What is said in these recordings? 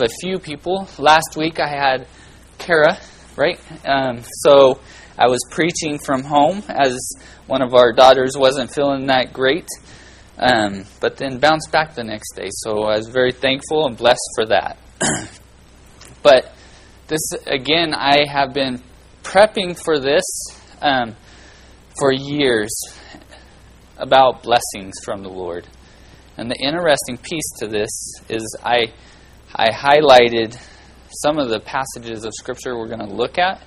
a few people. Last week I had Kara, right? Um, so I was preaching from home as one of our daughters wasn't feeling that great, um, but then bounced back the next day. So I was very thankful and blessed for that. but this, again, I have been prepping for this um, for years about blessings from the Lord. And the interesting piece to this is I, I highlighted some of the passages of Scripture we're going to look at,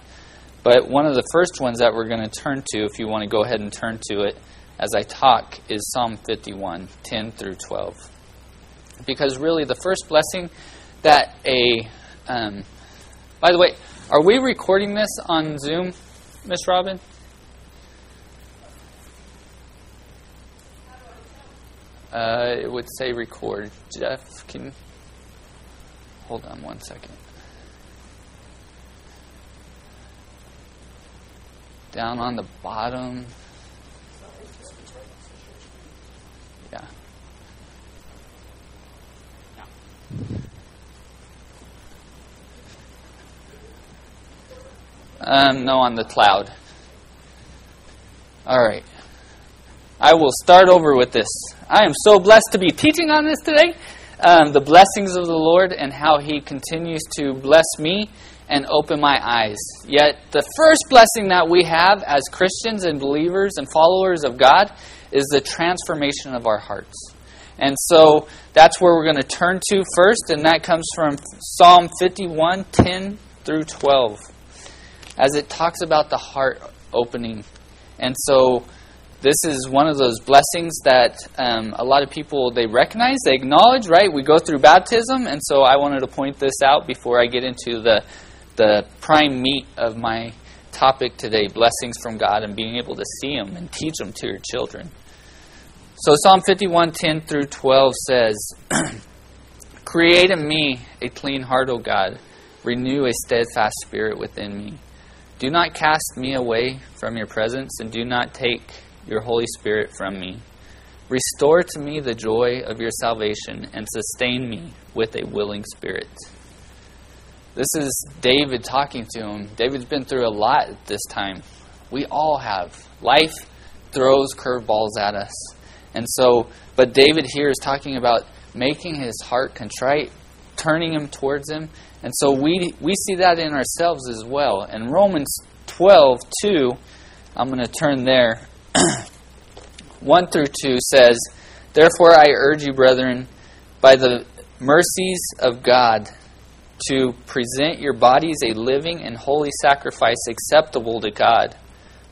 but one of the first ones that we're going to turn to, if you want to go ahead and turn to it as I talk, is Psalm 51, 10 through 12. Because really, the first blessing that a. Um, by the way, are we recording this on Zoom, Miss Robin? Uh, it would say record. Jeff, can hold on one second. Down on the bottom. Yeah. Um, no, on the cloud. All right. I will start over with this. I am so blessed to be teaching on this today. Um, the blessings of the Lord and how He continues to bless me and open my eyes. Yet, the first blessing that we have as Christians and believers and followers of God is the transformation of our hearts. And so that's where we're going to turn to first, and that comes from Psalm 51 10 through 12, as it talks about the heart opening. And so this is one of those blessings that um, a lot of people they recognize, they acknowledge. Right? We go through baptism, and so I wanted to point this out before I get into the the prime meat of my topic today: blessings from God and being able to see them and teach them to your children. So Psalm fifty-one ten through twelve says, "Create in me a clean heart, O God; renew a steadfast spirit within me." Do not cast me away from your presence, and do not take your Holy Spirit from me. Restore to me the joy of your salvation and sustain me with a willing spirit. This is David talking to him. David's been through a lot this time. We all have. Life throws curveballs at us. And so, but David here is talking about making his heart contrite, turning him towards him. And so we, we see that in ourselves as well. In Romans 12, 2, I'm going to turn there. 1 through 2 says, Therefore I urge you, brethren, by the mercies of God, to present your bodies a living and holy sacrifice acceptable to God,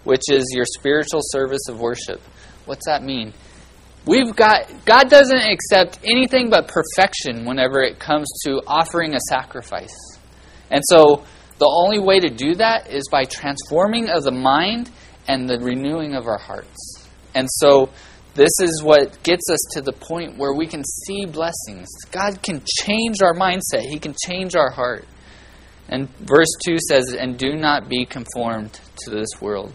which is your spiritual service of worship. What's that mean? We've got God doesn't accept anything but perfection whenever it comes to offering a sacrifice. And so the only way to do that is by transforming of the mind and the renewing of our hearts. And so this is what gets us to the point where we can see blessings. God can change our mindset, He can change our heart. And verse 2 says, And do not be conformed to this world,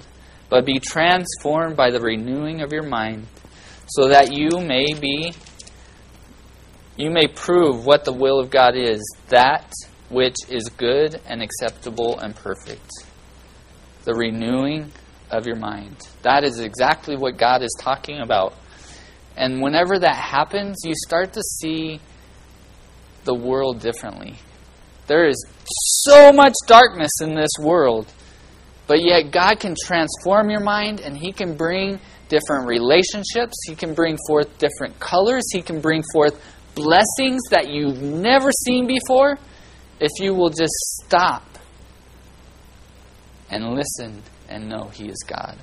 but be transformed by the renewing of your mind, so that you may be you may prove what the will of God is, that which is good and acceptable and perfect. The renewing of your mind. That is exactly what God is talking about. And whenever that happens, you start to see the world differently. There is so much darkness in this world, but yet God can transform your mind and He can bring different relationships. He can bring forth different colors. He can bring forth blessings that you've never seen before if you will just stop and listen and know He is God.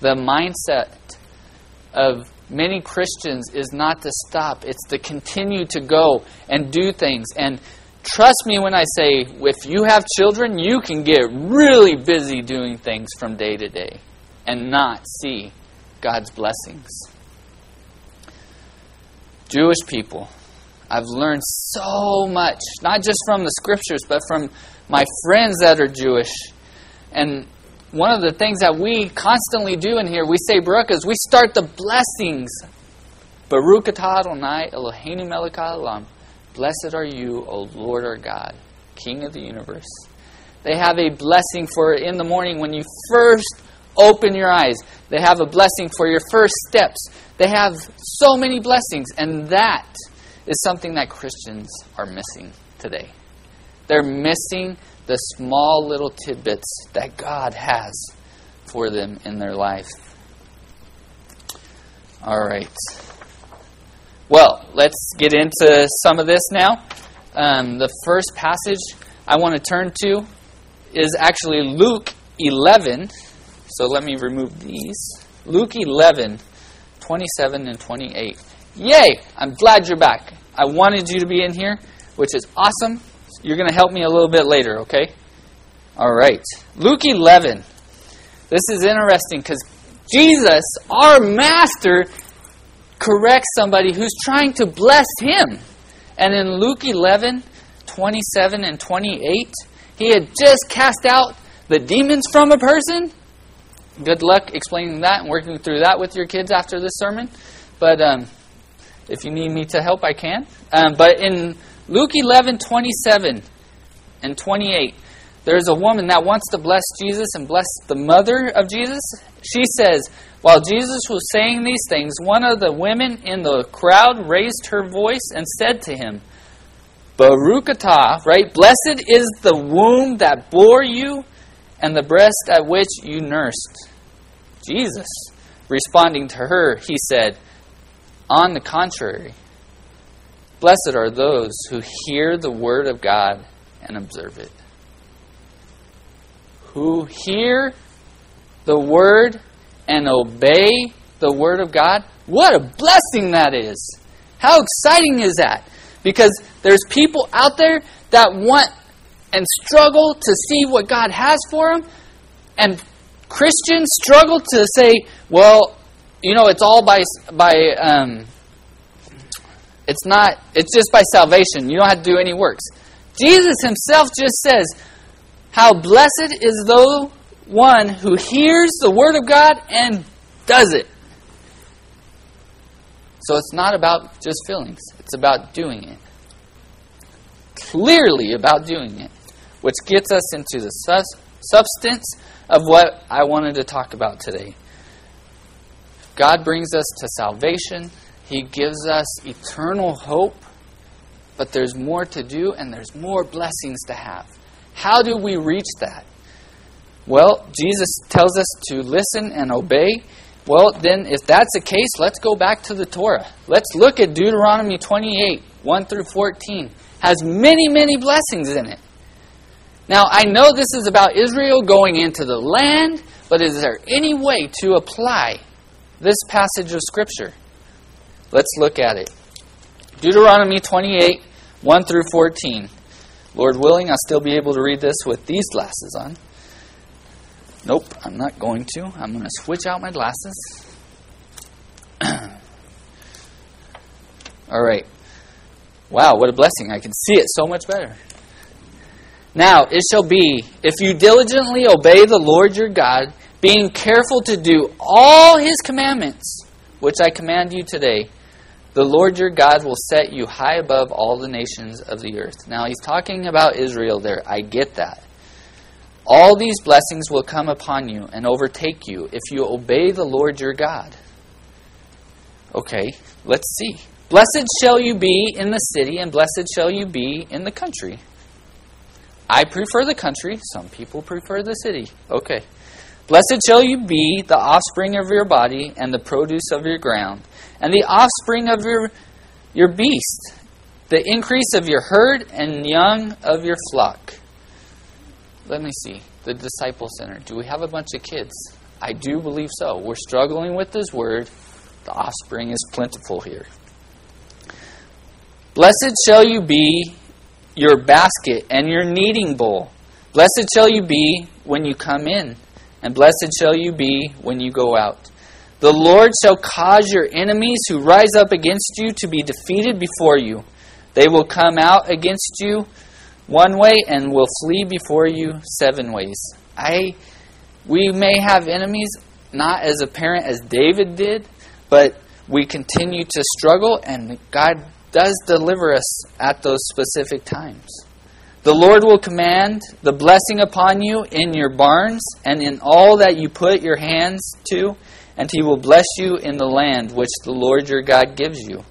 The mindset of many Christians is not to stop, it's to continue to go and do things. And trust me when I say, if you have children, you can get really busy doing things from day to day and not see God's blessings. Jewish people, I've learned so much, not just from the scriptures, but from my friends that are Jewish. And one of the things that we constantly do in here, we say Baruch, is we start the blessings. Baruch atah Adonai Eloheinu melech haolam. Blessed are you, O Lord our God, King of the universe. They have a blessing for in the morning when you first open your eyes. They have a blessing for your first steps. They have so many blessings, and that is something that Christians are missing today. They're missing the small little tidbits that God has for them in their life. All right. Well, let's get into some of this now. Um, the first passage I want to turn to is actually Luke 11. So let me remove these. Luke 11, 27 and 28. Yay! I'm glad you're back. I wanted you to be in here, which is awesome. You're going to help me a little bit later, okay? All right. Luke 11. This is interesting because Jesus, our master, corrects somebody who's trying to bless him. And in Luke 11, 27 and 28, he had just cast out the demons from a person. Good luck explaining that and working through that with your kids after this sermon. But um, if you need me to help, I can. Um, but in Luke 11, 27 and 28, there's a woman that wants to bless Jesus and bless the mother of Jesus. She says, While Jesus was saying these things, one of the women in the crowd raised her voice and said to him, baruchata right? Blessed is the womb that bore you and the breast at which you nursed. Jesus, responding to her, he said, On the contrary, blessed are those who hear the word of God and observe it. Who hear the word and obey the word of God. What a blessing that is! How exciting is that? Because there's people out there that want and struggle to see what God has for them, and Christians struggle to say, "Well, you know, it's all by by um, it's not. It's just by salvation. You don't have to do any works." Jesus Himself just says, "How blessed is the one who hears the word of God and does it." So it's not about just feelings; it's about doing it clearly about doing it, which gets us into the substance of what I wanted to talk about today. God brings us to salvation, He gives us eternal hope, but there's more to do and there's more blessings to have. How do we reach that? Well, Jesus tells us to listen and obey. Well, then, if that's the case, let's go back to the Torah. Let's look at Deuteronomy 28 1 through 14 has many, many blessings in it. Now, I know this is about Israel going into the land, but is there any way to apply this passage of Scripture? Let's look at it. Deuteronomy 28, 1 through 14. Lord willing, I'll still be able to read this with these glasses on. Nope, I'm not going to. I'm going to switch out my glasses. All right. Wow, what a blessing. I can see it so much better. Now, it shall be, if you diligently obey the Lord your God, being careful to do all his commandments, which I command you today, the Lord your God will set you high above all the nations of the earth. Now, he's talking about Israel there. I get that. All these blessings will come upon you and overtake you if you obey the Lord your God. Okay, let's see. Blessed shall you be in the city, and blessed shall you be in the country. I prefer the country. Some people prefer the city. Okay. Blessed shall you be the offspring of your body, and the produce of your ground, and the offspring of your, your beast, the increase of your herd, and young of your flock. Let me see. The disciple center. Do we have a bunch of kids? I do believe so. We're struggling with this word. The offspring is plentiful here. Blessed shall you be your basket and your kneading bowl. Blessed shall you be when you come in, and blessed shall you be when you go out. The Lord shall cause your enemies who rise up against you to be defeated before you. They will come out against you one way and will flee before you seven ways. I we may have enemies not as apparent as David did, but we continue to struggle and God does deliver us at those specific times. The Lord will command the blessing upon you in your barns and in all that you put your hands to, and he will bless you in the land which the Lord your God gives you.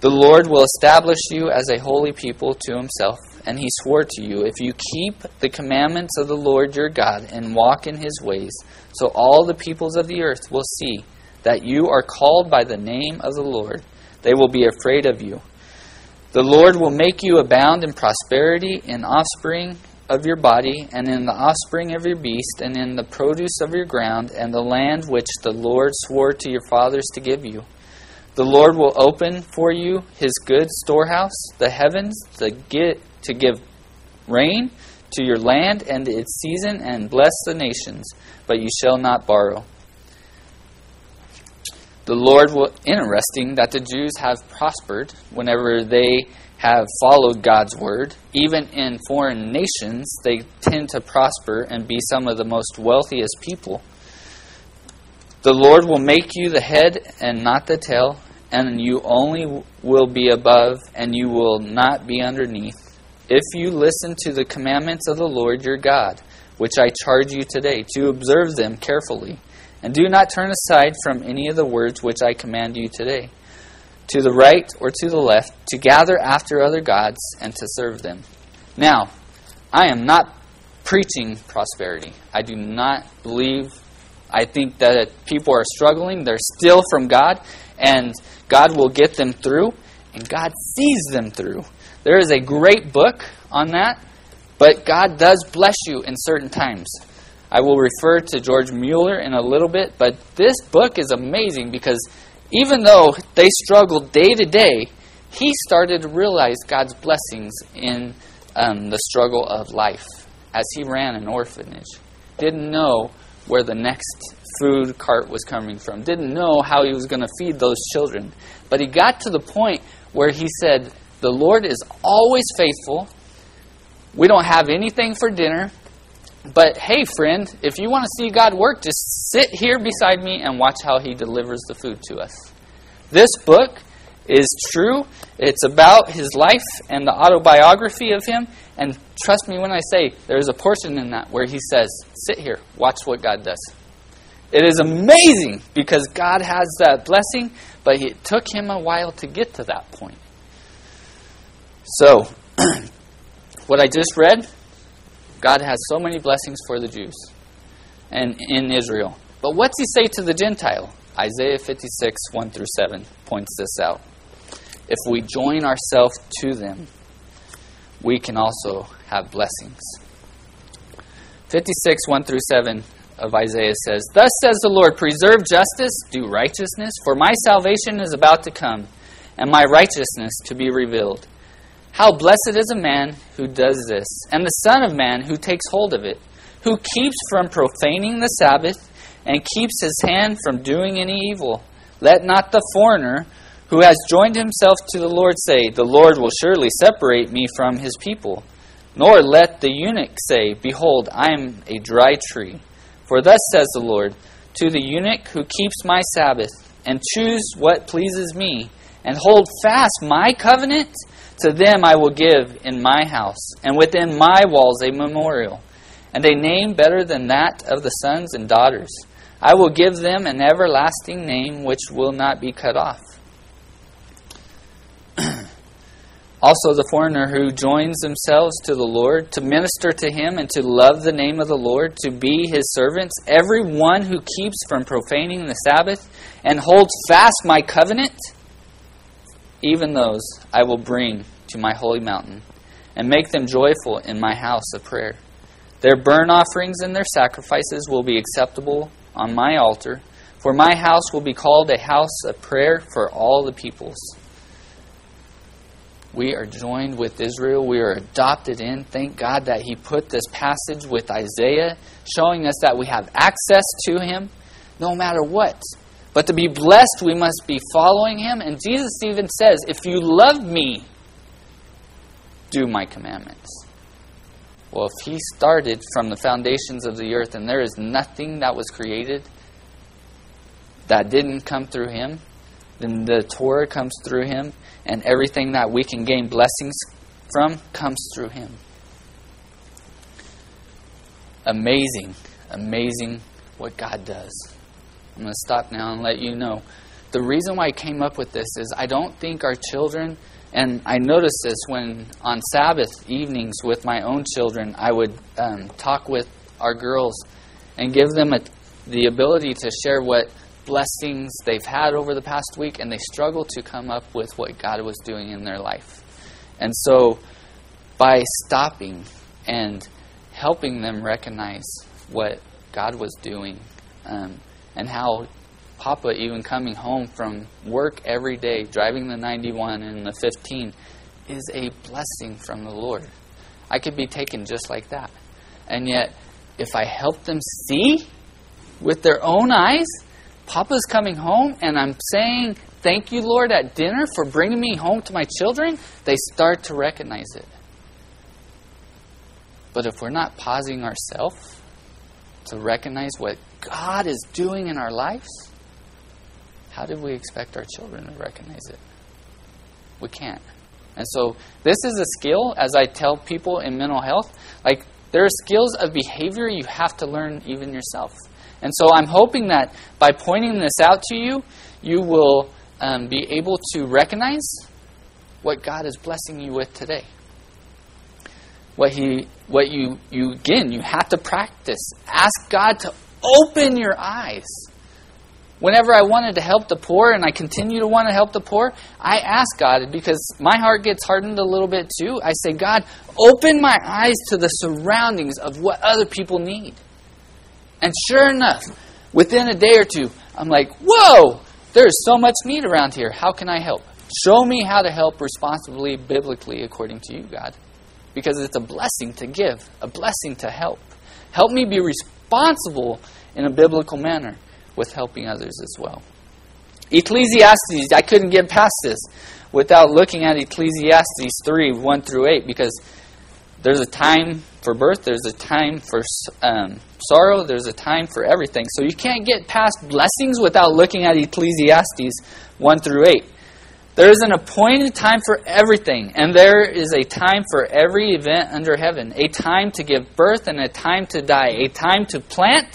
The Lord will establish you as a holy people to himself, and he swore to you, if you keep the commandments of the Lord your God and walk in his ways, so all the peoples of the earth will see that you are called by the name of the Lord. They will be afraid of you. The Lord will make you abound in prosperity in offspring of your body, and in the offspring of your beast, and in the produce of your ground, and the land which the Lord swore to your fathers to give you. The Lord will open for you his good storehouse, the heavens, to, get, to give rain to your land and its season, and bless the nations, but you shall not borrow. The Lord will. Interesting that the Jews have prospered whenever they have followed God's word. Even in foreign nations, they tend to prosper and be some of the most wealthiest people. The Lord will make you the head and not the tail, and you only will be above, and you will not be underneath. If you listen to the commandments of the Lord your God, which I charge you today, to observe them carefully and do not turn aside from any of the words which I command you today, to the right or to the left, to gather after other gods and to serve them. Now, I am not preaching prosperity. I do not believe, I think that people are struggling. They're still from God, and God will get them through, and God sees them through. There is a great book on that, but God does bless you in certain times. I will refer to George Mueller in a little bit, but this book is amazing because even though they struggled day to day, he started to realize God's blessings in um, the struggle of life as he ran an orphanage. Didn't know where the next food cart was coming from, didn't know how he was going to feed those children. But he got to the point where he said, The Lord is always faithful. We don't have anything for dinner. But hey, friend, if you want to see God work, just sit here beside me and watch how He delivers the food to us. This book is true. It's about his life and the autobiography of him. And trust me when I say there's a portion in that where he says, Sit here, watch what God does. It is amazing because God has that blessing, but it took him a while to get to that point. So, what I just read God has so many blessings for the Jews and in Israel. But what's he say to the Gentile? Isaiah 56, 1 through 7 points this out. If we join ourselves to them, we can also have blessings. 56, 1 through 7 of Isaiah says, Thus says the Lord, preserve justice, do righteousness, for my salvation is about to come, and my righteousness to be revealed. How blessed is a man who does this, and the Son of Man who takes hold of it, who keeps from profaning the Sabbath, and keeps his hand from doing any evil. Let not the foreigner who has joined himself to the Lord say, The Lord will surely separate me from his people. Nor let the eunuch say, Behold, I am a dry tree. For thus says the Lord, To the eunuch who keeps my Sabbath, and choose what pleases me, and hold fast my covenant, to them I will give in my house, and within my walls a memorial, and a name better than that of the sons and daughters. I will give them an everlasting name which will not be cut off. also, the foreigner who joins themselves to the Lord, to minister to him and to love the name of the Lord, to be his servants, every one who keeps from profaning the Sabbath and holds fast my covenant even those I will bring to my holy mountain, and make them joyful in my house of prayer. Their burnt offerings and their sacrifices will be acceptable on my altar, for my house will be called a house of prayer for all the peoples. We are joined with Israel. We are adopted in. Thank God that He put this passage with Isaiah, showing us that we have access to Him no matter what. But to be blessed, we must be following him. And Jesus even says, If you love me, do my commandments. Well, if he started from the foundations of the earth and there is nothing that was created that didn't come through him, then the Torah comes through him, and everything that we can gain blessings from comes through him. Amazing, amazing what God does. I'm going to stop now and let you know. The reason why I came up with this is I don't think our children, and I noticed this when on Sabbath evenings with my own children, I would um, talk with our girls and give them a, the ability to share what blessings they've had over the past week, and they struggle to come up with what God was doing in their life. And so, by stopping and helping them recognize what God was doing um, and how Papa, even coming home from work every day, driving the 91 and the 15, is a blessing from the Lord. I could be taken just like that. And yet, if I help them see with their own eyes, Papa's coming home and I'm saying, Thank you, Lord, at dinner for bringing me home to my children, they start to recognize it. But if we're not pausing ourselves to recognize what God is doing in our lives, how do we expect our children to recognize it? We can't. And so, this is a skill, as I tell people in mental health. Like, there are skills of behavior you have to learn even yourself. And so I'm hoping that by pointing this out to you, you will um, be able to recognize what God is blessing you with today. What He, what you, you again, you have to practice. Ask God to open your eyes. Whenever I wanted to help the poor, and I continue to want to help the poor, I ask God because my heart gets hardened a little bit too. I say, God, open my eyes to the surroundings of what other people need. And sure enough, within a day or two, I'm like, whoa, there's so much need around here. How can I help? Show me how to help responsibly, biblically, according to you, God. Because it's a blessing to give, a blessing to help. Help me be responsible in a biblical manner with helping others as well. Ecclesiastes, I couldn't get past this without looking at Ecclesiastes 3 1 through 8 because there's a time for birth, there's a time for um, sorrow, there's a time for everything. So you can't get past blessings without looking at Ecclesiastes 1 through 8. There is an appointed time for everything, and there is a time for every event under heaven a time to give birth and a time to die, a time to plant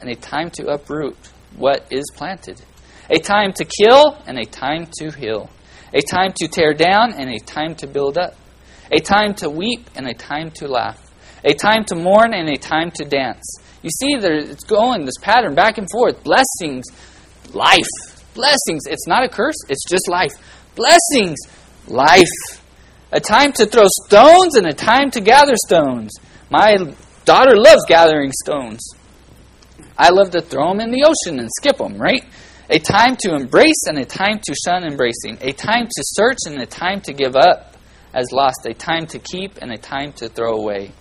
and a time to uproot what is planted, a time to kill and a time to heal, a time to tear down and a time to build up a time to weep and a time to laugh, a time to mourn and a time to dance. You see, there, it's going this pattern back and forth. Blessings, life. Blessings. It's not a curse, it's just life. Blessings, life. A time to throw stones and a time to gather stones. My daughter loves gathering stones. I love to throw them in the ocean and skip them, right? A time to embrace and a time to shun embracing. A time to search and a time to give up as lost, a time to keep and a time to throw away.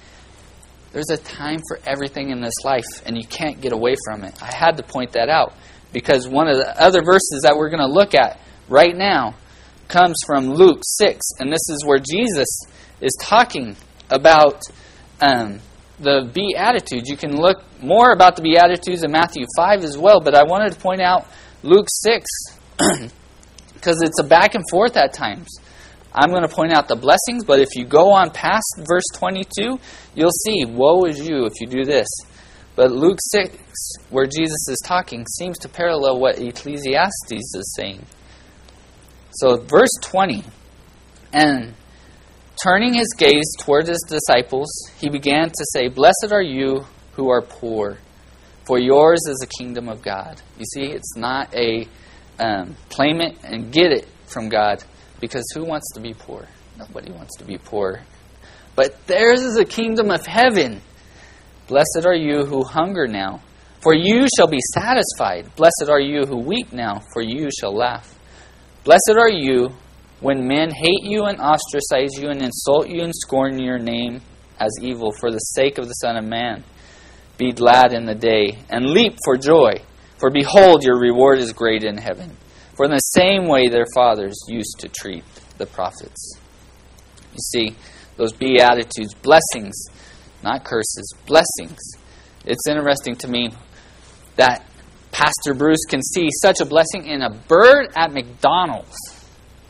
There's a time for everything in this life, and you can't get away from it. I had to point that out because one of the other verses that we're going to look at right now comes from Luke 6, and this is where Jesus is talking about um, the Beatitudes. You can look more about the Beatitudes in Matthew 5 as well, but I wanted to point out Luke 6 because it's a back and forth at times. I'm going to point out the blessings, but if you go on past verse 22, you'll see, Woe is you if you do this. But Luke 6, where Jesus is talking, seems to parallel what Ecclesiastes is saying. So, verse 20, and turning his gaze toward his disciples, he began to say, Blessed are you who are poor, for yours is the kingdom of God. You see, it's not a um, claim it and get it from God because who wants to be poor? Nobody wants to be poor. But theirs is the kingdom of heaven. Blessed are you who hunger now, for you shall be satisfied. Blessed are you who weep now, for you shall laugh. Blessed are you when men hate you and ostracize you and insult you and scorn your name as evil for the sake of the Son of Man. Be glad in the day and leap for joy, for behold, your reward is great in heaven. For in the same way their fathers used to treat the prophets. You see, those Beatitudes, blessings, not curses, blessings. It's interesting to me that Pastor Bruce can see such a blessing in a bird at McDonald's,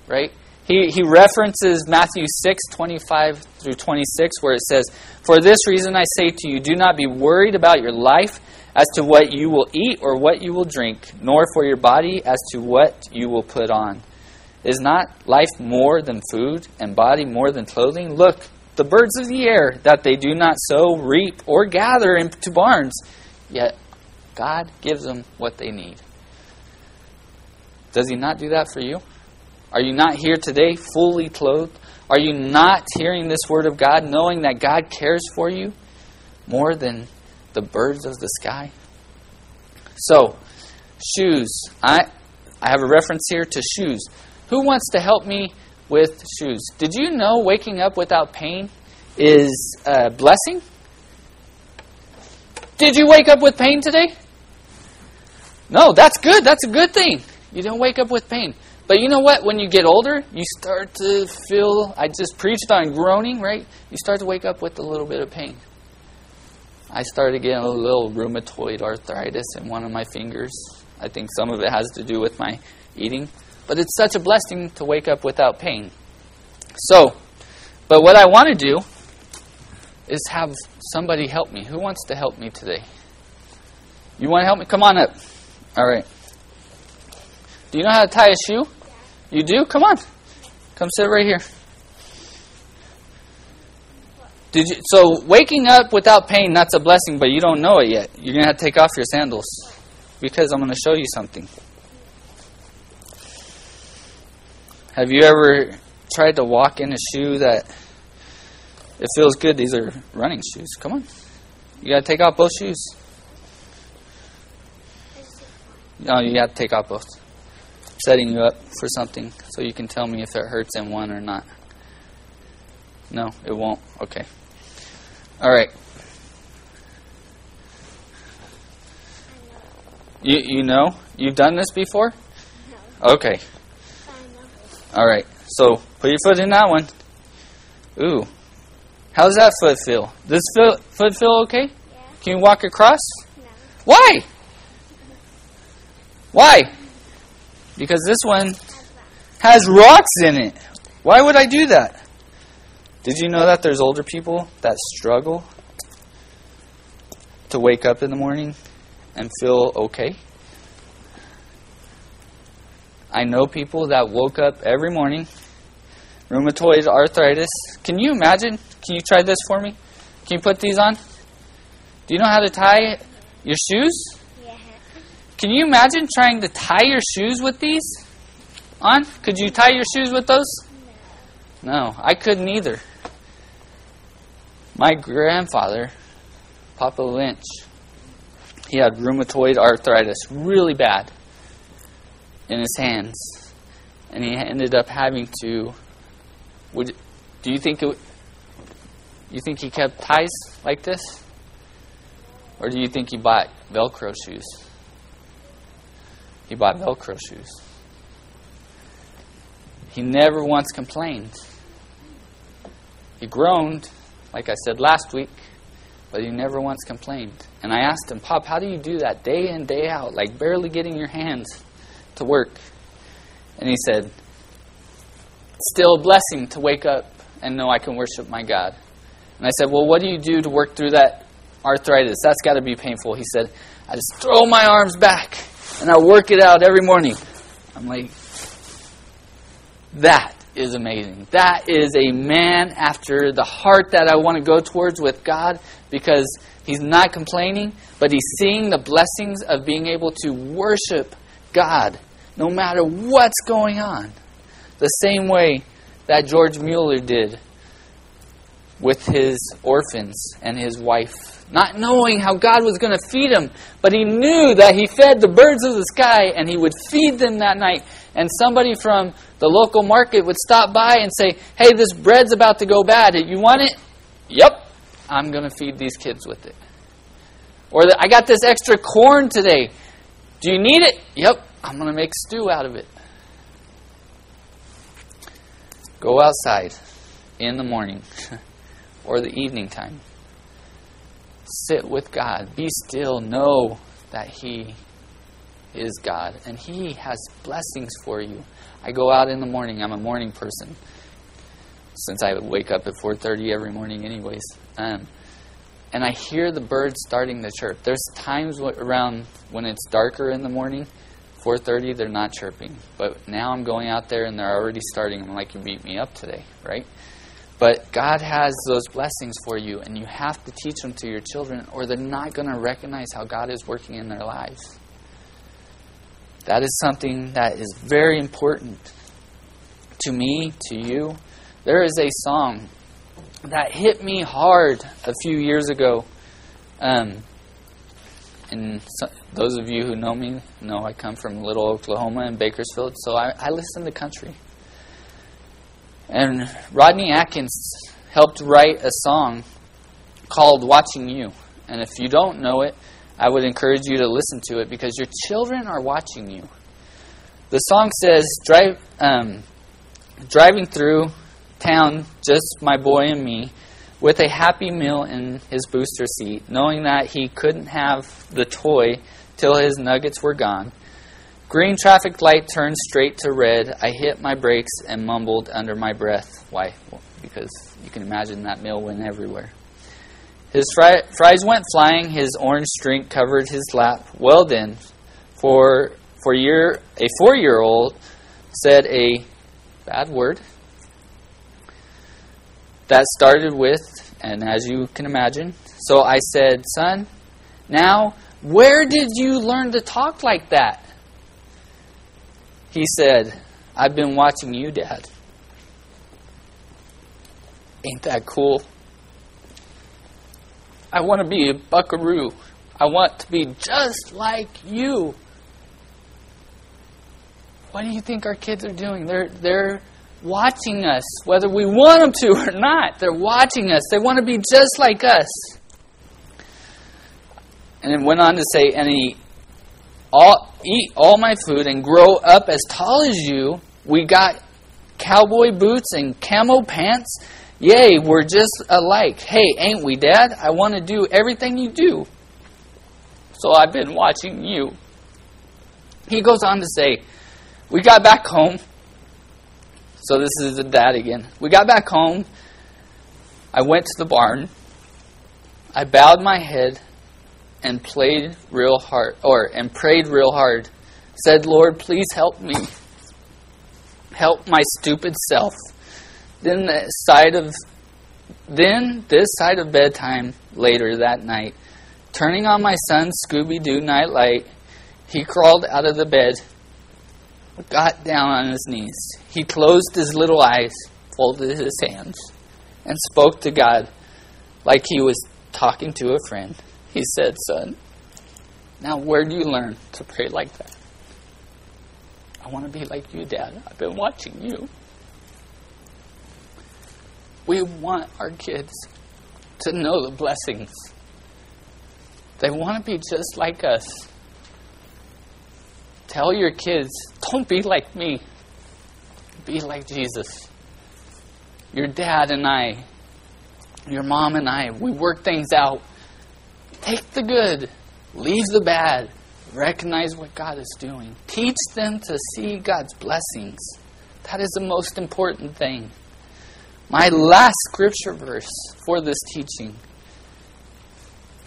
right? He, he references Matthew 6, 25 through 26, where it says, For this reason I say to you, do not be worried about your life as to what you will eat or what you will drink, nor for your body as to what you will put on. Is not life more than food, and body more than clothing? Look, the birds of the air, that they do not sow, reap, or gather into barns, yet God gives them what they need. Does He not do that for you? Are you not here today fully clothed? Are you not hearing this word of God, knowing that God cares for you more than the birds of the sky? So, shoes. I, I have a reference here to shoes. Who wants to help me with shoes? Did you know waking up without pain is a blessing? Did you wake up with pain today? No, that's good. That's a good thing. You don't wake up with pain. But you know what? When you get older, you start to feel. I just preached on groaning, right? You start to wake up with a little bit of pain. I started getting a little rheumatoid arthritis in one of my fingers. I think some of it has to do with my eating. But it's such a blessing to wake up without pain. So, but what I want to do is have somebody help me. Who wants to help me today? You want to help me? Come on up. All right. Do you know how to tie a shoe? You do? Come on. Come sit right here. Did you, so waking up without pain, that's a blessing, but you don't know it yet. You're going to have to take off your sandals because I'm going to show you something. Have you ever tried to walk in a shoe that it feels good? These are running shoes. Come on. You got to take off both shoes. No, you have to take off both setting you up for something so you can tell me if it hurts in one or not. No, it won't. Okay. All right. You you know you've done this before? No. Okay. All right. So put your foot in that one. Ooh. How's that foot feel? Does foot foot feel okay? Yeah. Can you walk across? No. Why? Why? Because this one has rocks in it. Why would I do that? Did you know that there's older people that struggle to wake up in the morning and feel okay? I know people that woke up every morning, rheumatoid arthritis. Can you imagine? Can you try this for me? Can you put these on? Do you know how to tie your shoes? Yeah. Can you imagine trying to tie your shoes with these on? Could you tie your shoes with those? No, I couldn't either. My grandfather, Papa Lynch, he had rheumatoid arthritis really bad in his hands. And he ended up having to would do you think it you think he kept ties like this? Or do you think he bought velcro shoes? He bought Velcro shoes. He never once complained. He groaned, like I said last week, but he never once complained. And I asked him, Pop, how do you do that day in, day out, like barely getting your hands to work? And he said, still a blessing to wake up and know I can worship my God. And I said, Well, what do you do to work through that arthritis? That's got to be painful. He said, I just throw my arms back and I work it out every morning. I'm like, that is amazing. That is a man after the heart that I want to go towards with God because he's not complaining, but he's seeing the blessings of being able to worship God no matter what's going on. The same way that George Mueller did with his orphans and his wife not knowing how God was going to feed him, but he knew that he fed the birds of the sky and he would feed them that night. And somebody from the local market would stop by and say, Hey, this bread's about to go bad. You want it? Yep. I'm going to feed these kids with it. Or I got this extra corn today. Do you need it? Yep. I'm going to make stew out of it. Go outside in the morning or the evening time sit with God. Be still. Know that He is God, and He has blessings for you. I go out in the morning. I'm a morning person, since I wake up at 4:30 every morning, anyways. Um, and I hear the birds starting to chirp. There's times around when it's darker in the morning, 4:30, they're not chirping. But now I'm going out there and they're already starting. I'm like, you beat me up today, right? But God has those blessings for you, and you have to teach them to your children, or they're not going to recognize how God is working in their lives. That is something that is very important to me, to you. There is a song that hit me hard a few years ago. Um, and so, those of you who know me know I come from Little Oklahoma and Bakersfield, so I, I listen to country. And Rodney Atkins helped write a song called Watching You. And if you don't know it, I would encourage you to listen to it because your children are watching you. The song says, Drive, um, driving through town, just my boy and me, with a happy meal in his booster seat, knowing that he couldn't have the toy till his nuggets were gone. Green traffic light turned straight to red. I hit my brakes and mumbled under my breath. Why? Well, because you can imagine that meal went everywhere. His fri- fries went flying. His orange drink covered his lap. Well then, for for year a four year old said a bad word that started with, and as you can imagine, so I said, Son, now where did you learn to talk like that? He said, I've been watching you, Dad. Ain't that cool? I want to be a buckaroo. I want to be just like you. What do you think our kids are doing? They're they're watching us, whether we want them to or not. They're watching us. They want to be just like us. And it went on to say, and he all eat all my food and grow up as tall as you. We got cowboy boots and camo pants. Yay, we're just alike. Hey, ain't we, Dad? I want to do everything you do. So I've been watching you. He goes on to say, We got back home. So this is the dad again. We got back home. I went to the barn. I bowed my head and played real hard or and prayed real hard. Said, "Lord, please help me. Help my stupid self." Then the side of then this side of bedtime later that night, turning on my son's Scooby Doo nightlight, he crawled out of the bed, got down on his knees. He closed his little eyes, folded his hands, and spoke to God like he was talking to a friend. He said, Son, now where do you learn to pray like that? I want to be like you, Dad. I've been watching you. We want our kids to know the blessings. They want to be just like us. Tell your kids, don't be like me. Be like Jesus. Your dad and I, your mom and I, we work things out. Take the good, leave the bad, recognize what God is doing. Teach them to see God's blessings. That is the most important thing. My last scripture verse for this teaching.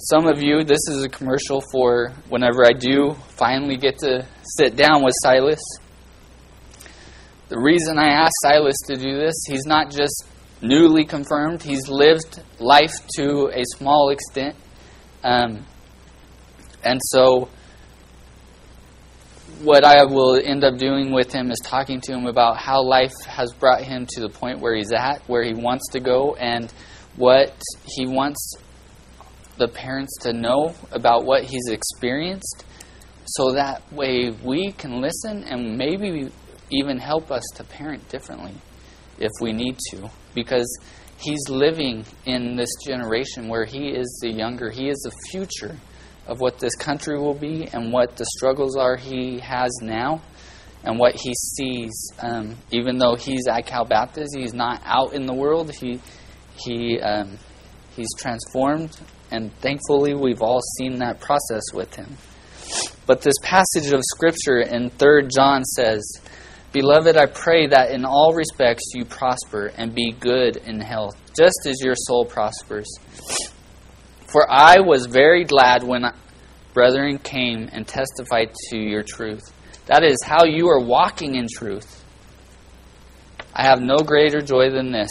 Some of you, this is a commercial for whenever I do finally get to sit down with Silas. The reason I asked Silas to do this, he's not just newly confirmed, he's lived life to a small extent. Um, and so, what I will end up doing with him is talking to him about how life has brought him to the point where he's at, where he wants to go, and what he wants the parents to know about what he's experienced so that way we can listen and maybe even help us to parent differently if we need to. Because he's living in this generation where he is the younger, he is the future of what this country will be and what the struggles are he has now and what he sees. Um, even though he's at Cal Baptist, he's not out in the world. He he um, he's transformed, and thankfully, we've all seen that process with him. But this passage of Scripture in 3 John says, Beloved, I pray that in all respects you prosper and be good in health, just as your soul prospers. For I was very glad when brethren came and testified to your truth. That is how you are walking in truth. I have no greater joy than this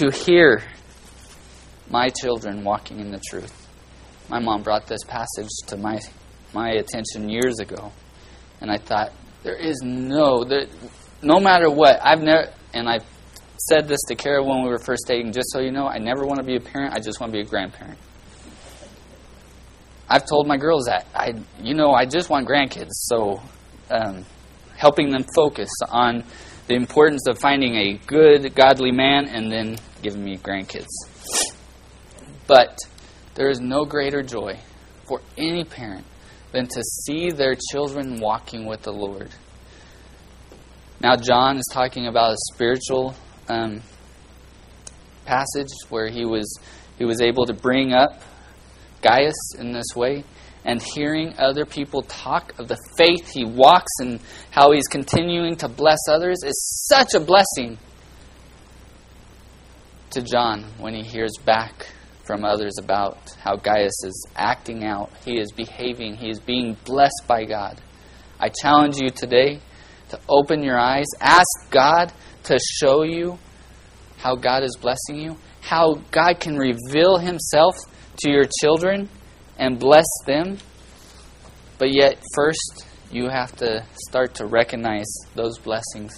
to hear my children walking in the truth. My mom brought this passage to my my attention years ago, and I thought there is no there, no matter what I've never and I said this to Kara when we were first dating. Just so you know, I never want to be a parent. I just want to be a grandparent. I've told my girls that I, you know, I just want grandkids. So, um, helping them focus on the importance of finding a good, godly man, and then giving me grandkids. But there is no greater joy for any parent than to see their children walking with the Lord. Now, John is talking about a spiritual um, passage where he was he was able to bring up Gaius in this way, and hearing other people talk of the faith he walks and how he's continuing to bless others is such a blessing to John when he hears back from others about how Gaius is acting out, he is behaving, he is being blessed by God. I challenge you today to open your eyes, ask God to show you how God is blessing you, how God can reveal himself to your children and bless them. But yet, first, you have to start to recognize those blessings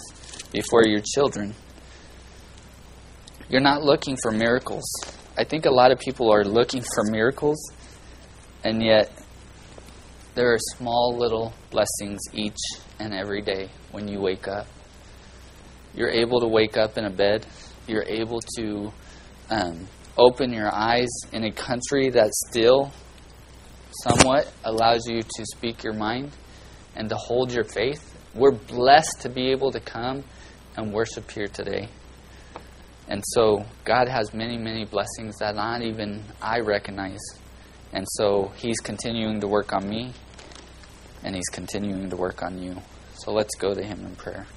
before your children. You're not looking for miracles. I think a lot of people are looking for miracles, and yet there are small little blessings each and every day when you wake up. You're able to wake up in a bed. You're able to um, open your eyes in a country that still somewhat allows you to speak your mind and to hold your faith. We're blessed to be able to come and worship here today. And so God has many, many blessings that not even I recognize. And so He's continuing to work on me, and He's continuing to work on you. So let's go to Him in prayer.